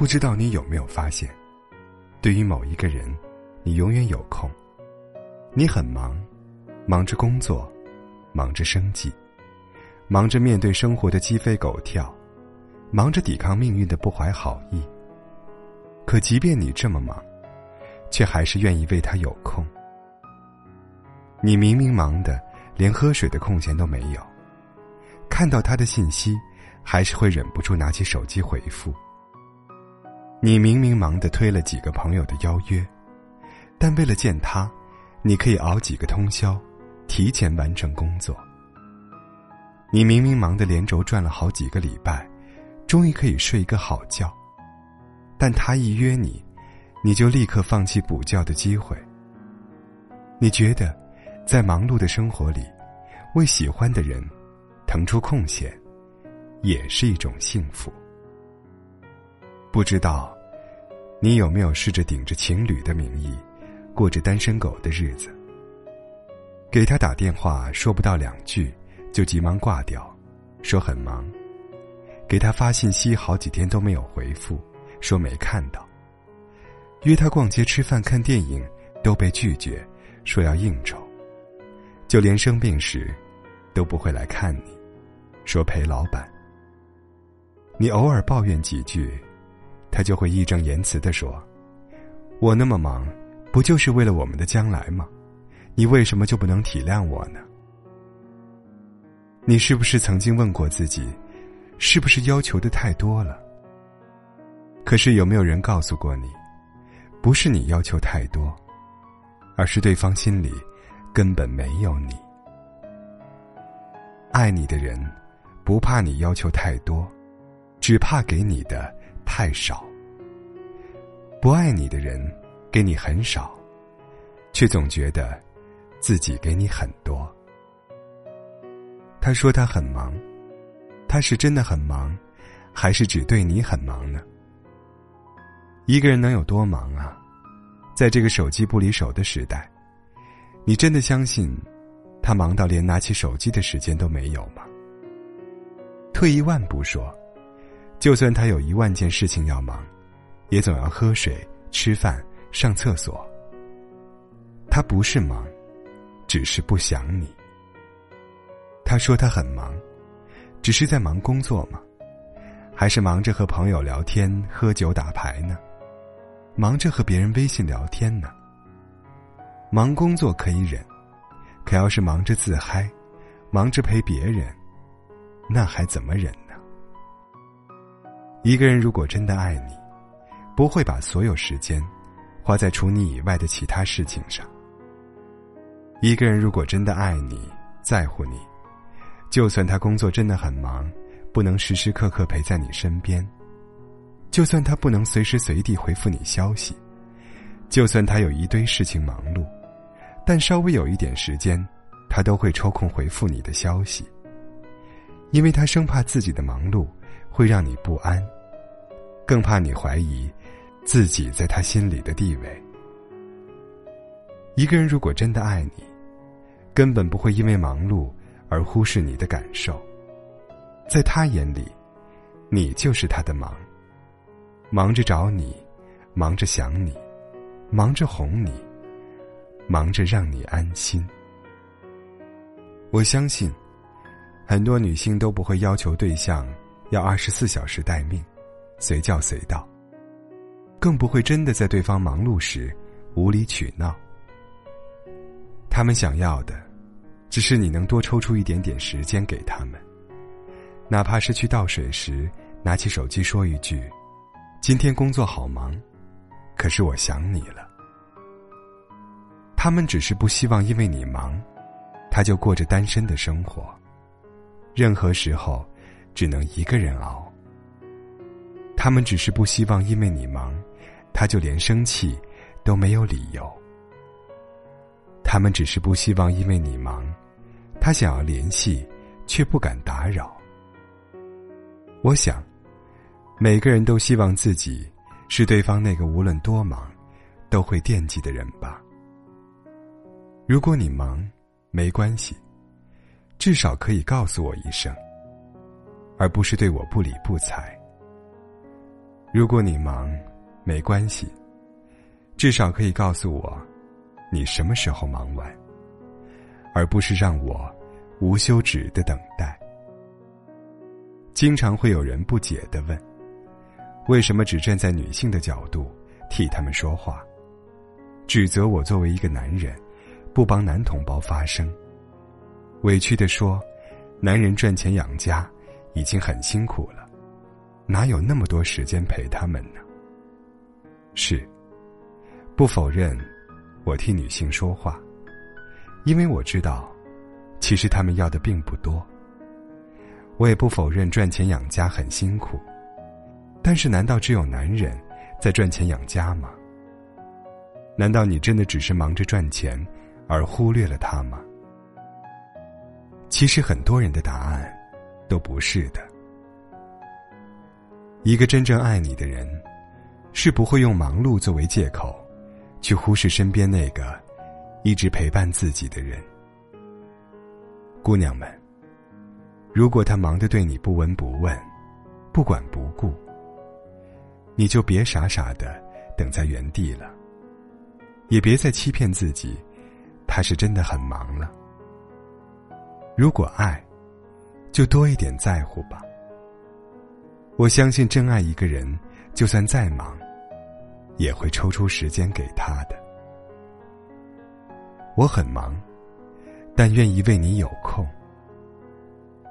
不知道你有没有发现，对于某一个人，你永远有空，你很忙，忙着工作，忙着生计，忙着面对生活的鸡飞狗跳，忙着抵抗命运的不怀好意。可即便你这么忙，却还是愿意为他有空。你明明忙的连喝水的空闲都没有，看到他的信息，还是会忍不住拿起手机回复。你明明忙的推了几个朋友的邀约，但为了见他，你可以熬几个通宵，提前完成工作。你明明忙得连轴转了好几个礼拜，终于可以睡一个好觉，但他一约你，你就立刻放弃补觉的机会。你觉得，在忙碌的生活里，为喜欢的人腾出空闲，也是一种幸福。不知道，你有没有试着顶着情侣的名义，过着单身狗的日子？给他打电话说不到两句，就急忙挂掉，说很忙；给他发信息好几天都没有回复，说没看到；约他逛街、吃饭、看电影都被拒绝，说要应酬；就连生病时，都不会来看你，说陪老板。你偶尔抱怨几句。他就会义正言辞的说：“我那么忙，不就是为了我们的将来吗？你为什么就不能体谅我呢？”你是不是曾经问过自己，是不是要求的太多了？可是有没有人告诉过你，不是你要求太多，而是对方心里根本没有你。爱你的人，不怕你要求太多，只怕给你的。太少，不爱你的人给你很少，却总觉得自己给你很多。他说他很忙，他是真的很忙，还是只对你很忙呢？一个人能有多忙啊？在这个手机不离手的时代，你真的相信他忙到连拿起手机的时间都没有吗？退一万步说。就算他有一万件事情要忙，也总要喝水、吃饭、上厕所。他不是忙，只是不想你。他说他很忙，只是在忙工作吗？还是忙着和朋友聊天、喝酒、打牌呢？忙着和别人微信聊天呢？忙工作可以忍，可要是忙着自嗨，忙着陪别人，那还怎么忍呢？一个人如果真的爱你，不会把所有时间花在除你以外的其他事情上。一个人如果真的爱你、在乎你，就算他工作真的很忙，不能时时刻刻陪在你身边；就算他不能随时随地回复你消息；就算他有一堆事情忙碌，但稍微有一点时间，他都会抽空回复你的消息，因为他生怕自己的忙碌。会让你不安，更怕你怀疑自己在他心里的地位。一个人如果真的爱你，根本不会因为忙碌而忽视你的感受。在他眼里，你就是他的忙，忙着找你，忙着想你，忙着哄你，忙着让你安心。我相信，很多女性都不会要求对象。要二十四小时待命，随叫随到。更不会真的在对方忙碌时无理取闹。他们想要的，只是你能多抽出一点点时间给他们，哪怕是去倒水时拿起手机说一句：“今天工作好忙，可是我想你了。”他们只是不希望因为你忙，他就过着单身的生活。任何时候。只能一个人熬。他们只是不希望因为你忙，他就连生气都没有理由。他们只是不希望因为你忙，他想要联系却不敢打扰。我想，每个人都希望自己是对方那个无论多忙都会惦记的人吧。如果你忙，没关系，至少可以告诉我一声。而不是对我不理不睬。如果你忙，没关系，至少可以告诉我，你什么时候忙完，而不是让我无休止的等待。经常会有人不解的问：为什么只站在女性的角度替他们说话，指责我作为一个男人，不帮男同胞发声？委屈的说，男人赚钱养家已经很辛苦了，哪有那么多时间陪他们呢？是，不否认，我替女性说话，因为我知道，其实他们要的并不多。我也不否认赚钱养家很辛苦，但是难道只有男人在赚钱养家吗？难道你真的只是忙着赚钱，而忽略了他吗？其实很多人的答案，都不是的。一个真正爱你的人，是不会用忙碌作为借口，去忽视身边那个一直陪伴自己的人。姑娘们，如果他忙得对你不闻不问、不管不顾，你就别傻傻的等在原地了，也别再欺骗自己，他是真的很忙了。如果爱，就多一点在乎吧。我相信，真爱一个人，就算再忙，也会抽出时间给他的。我很忙，但愿意为你有空。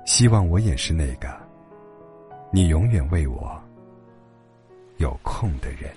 希望我也是那个，你永远为我有空的人。